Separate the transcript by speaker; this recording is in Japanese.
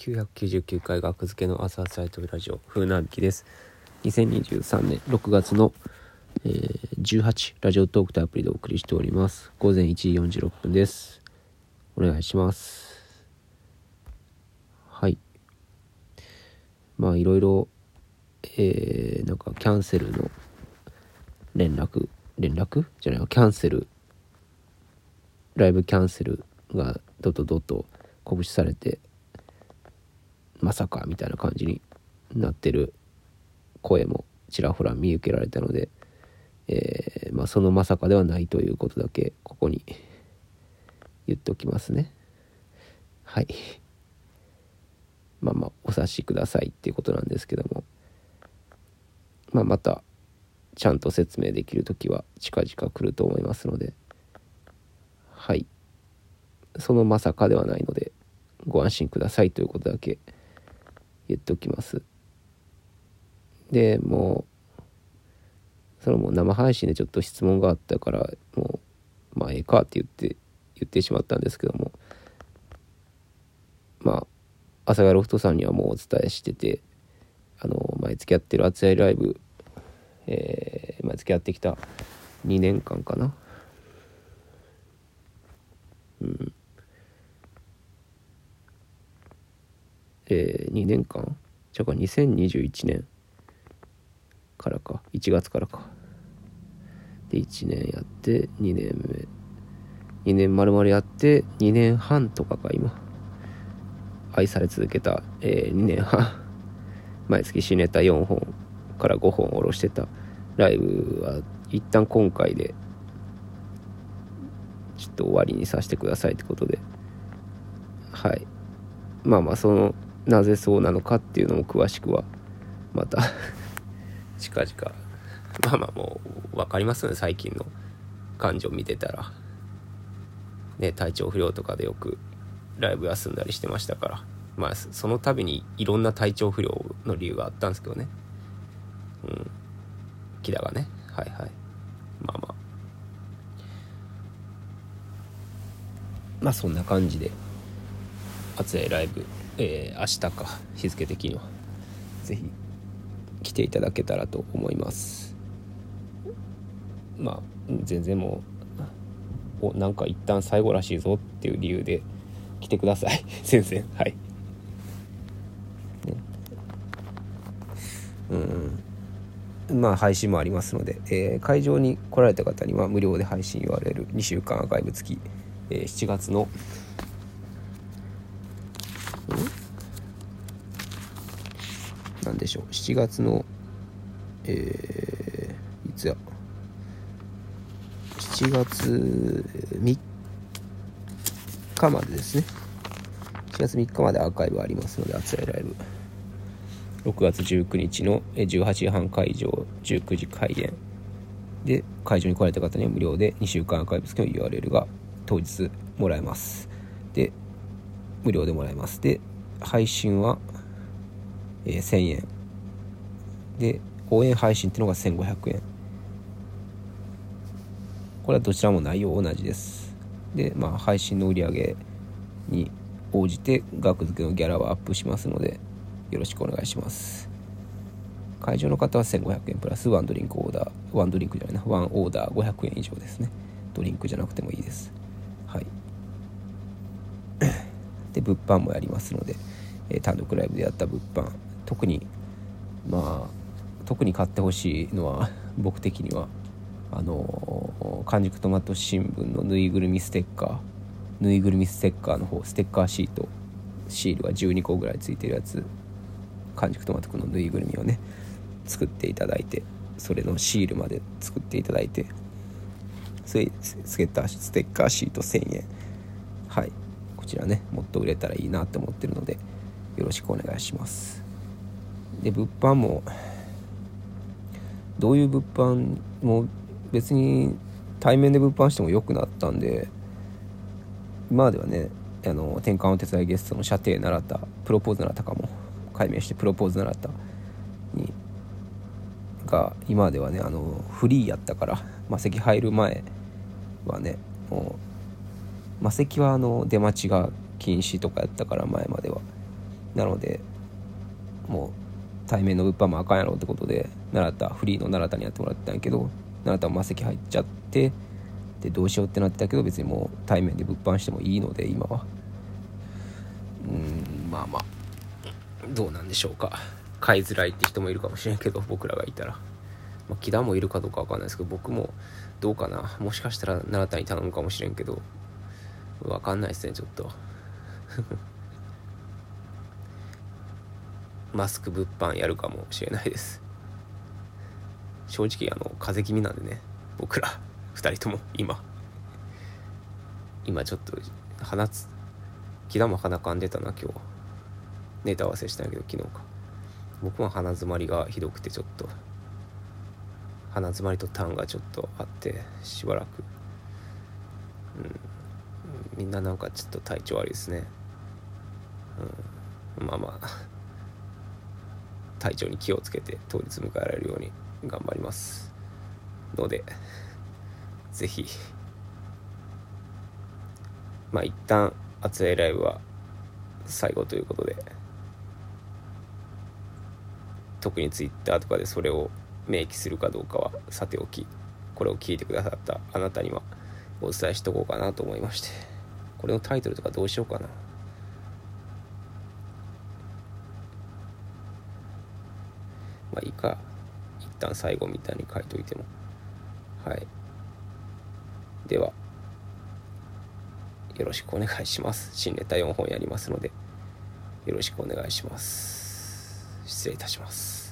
Speaker 1: 999回学付けの朝サイトラジオ風なびきです。2023年6月の、えー、18ラジオトークとアプリでお送りしております。午前1時46分です。お願いします。はい。まあいろいろえー、なんかキャンセルの連絡連絡？じゃないキャンセル。ライブキャンセルがどとどと拳されてまさかみたいな感じになってる声もちらほら見受けられたので、えー、まあ、そのまさかではないということだけここに言っておきますね。はい。まあまあお察しくださいっていうことなんですけども。まあまたちゃんと説明できる時は近々来ると思いますので。はい。そのまさかではないのでご安心くださいということだけ言っておきます。でもうそのもう生配信でちょっと質問があったからもうまあええかって言って言ってしまったんですけども。まあ朝霞ロフトさんにはもうお伝えしててあの毎月やってる熱いライブ、えー、毎月やってきた2年間かな。うん。えー、2年間？じゃあ2021年。からか。1月からか。で1年やって2年目。2年丸々やって2年半とかか今。愛され続けた、えー、2年半。毎月新ネタ4本から5本下ろしてた。ライブは一旦今回でちょっと終わりにさせてくださいってことで。はい。まあまあそのなぜそうなのかっていうのも詳しくはまた 近々。まあまあもう分かりますよね最近の。感情見てたら。ね体調不良とかでよくライブ休んだりしてましたから。まあその度にいろんな体調不良の理由があったんですけどね。うん。木田がね。はいはい。まあまあ。まあそんな感じで熱いライブえー、明日か日付的には。是非来ていただけたらと思います。まあ全然もうおなんか一旦最後らしいぞっていう理由で来てください。全然はい、ね、うん。まあ配信もありますので、えー、会場に来られた方には無料で配信 URL2 週間アーカイブ付き、えー、7月のなんでしょう。7月のえー、いつや。7月3日までですね。7月3日までアーカイブありますので熱いライブ。6月19日の18時半会場19時開演。で会場に来られた方には無料で2週間アーカイブ付きの URL が当日もらえます。で無料でもらえます。で配信は、えー、1000円。で応援配信っていうのが1500円。これはどちらも内容同じです。でまあ配信の売り上げに応じて額付けのギャラはアップしますのでよろしくお願いします。会場の方は1500円。プラスワンドリンクオーダー。ワンドリンクじゃないな。ワンオーダー500円以上ですね。ドリンクじゃなくてもいいですはいで物販もやりますので、えー、単独ライブでやった物販。特にまあ特に買ってほしいのは 僕的にはあの完熟トマト新聞のぬいぐるみステッカー。ぬいぐるみステッカーの方ステッカーシート。シールが12個ぐらいついてるやつ。完熟トマトくんのぬいぐるみをね作っていただいてそれのシールまで作っていただいてそれステッカーステッカーシート1000円。はい。こちらねもっと売れたらいいなって思ってるのでよろしくお願いします。で物販もどういう物販も別に対面で物販しても良くなったんで今まではねあの転換お手伝いゲストの射程習ったプロポーズ習ったかも解明してプロポーズ習ったにが今ではねあのフリーやったから魔石入る前はねもう魔石はあの出待ちが禁止とかやったから前までは。なのでもう対面の物販もあかんやろってことで奈良田フリーの奈良田にやってもらってたんやけど奈良田も魔石入っちゃってでどうしようってなってたけど別にもう対面で物販してもいいので今は。うんまあまあ。どうなんでしょうか。買いづらいって人もいるかもしれんけど僕らがいたら、まあ、木田もいるかどうかわかんないですけど僕もどうかな。もしかしたら奈良田に頼むかもしれんけどわかんないですねちょっと。マスク物販やるかもしれないです。正直あの風邪気味なんでね僕ら2人とも今。今ちょっと鼻つ木田も鼻かんでたな今日。ネタ合わせしたんやけど昨日か。僕も鼻づまりがひどくてちょっと。鼻づまりと痰がちょっとあってしばらく。うん。みんななんかちょっと体調悪いですね。うん。まあまあ。体調に気をつけて当日迎えられるように頑張ります。ので是非まあ一旦熱いライブは最後ということで特に Twitter とかでそれを明記するかどうかはさておきこれを聞いてくださったあなたにはお伝えしとこうかなと思いまして。これのタイトルとかどうしようかな。まあいいか。一旦最後みたいに書いといても。はい。では。よろしくお願いします。新ネタ4本やりますので。よろしくお願いします。失礼いたします。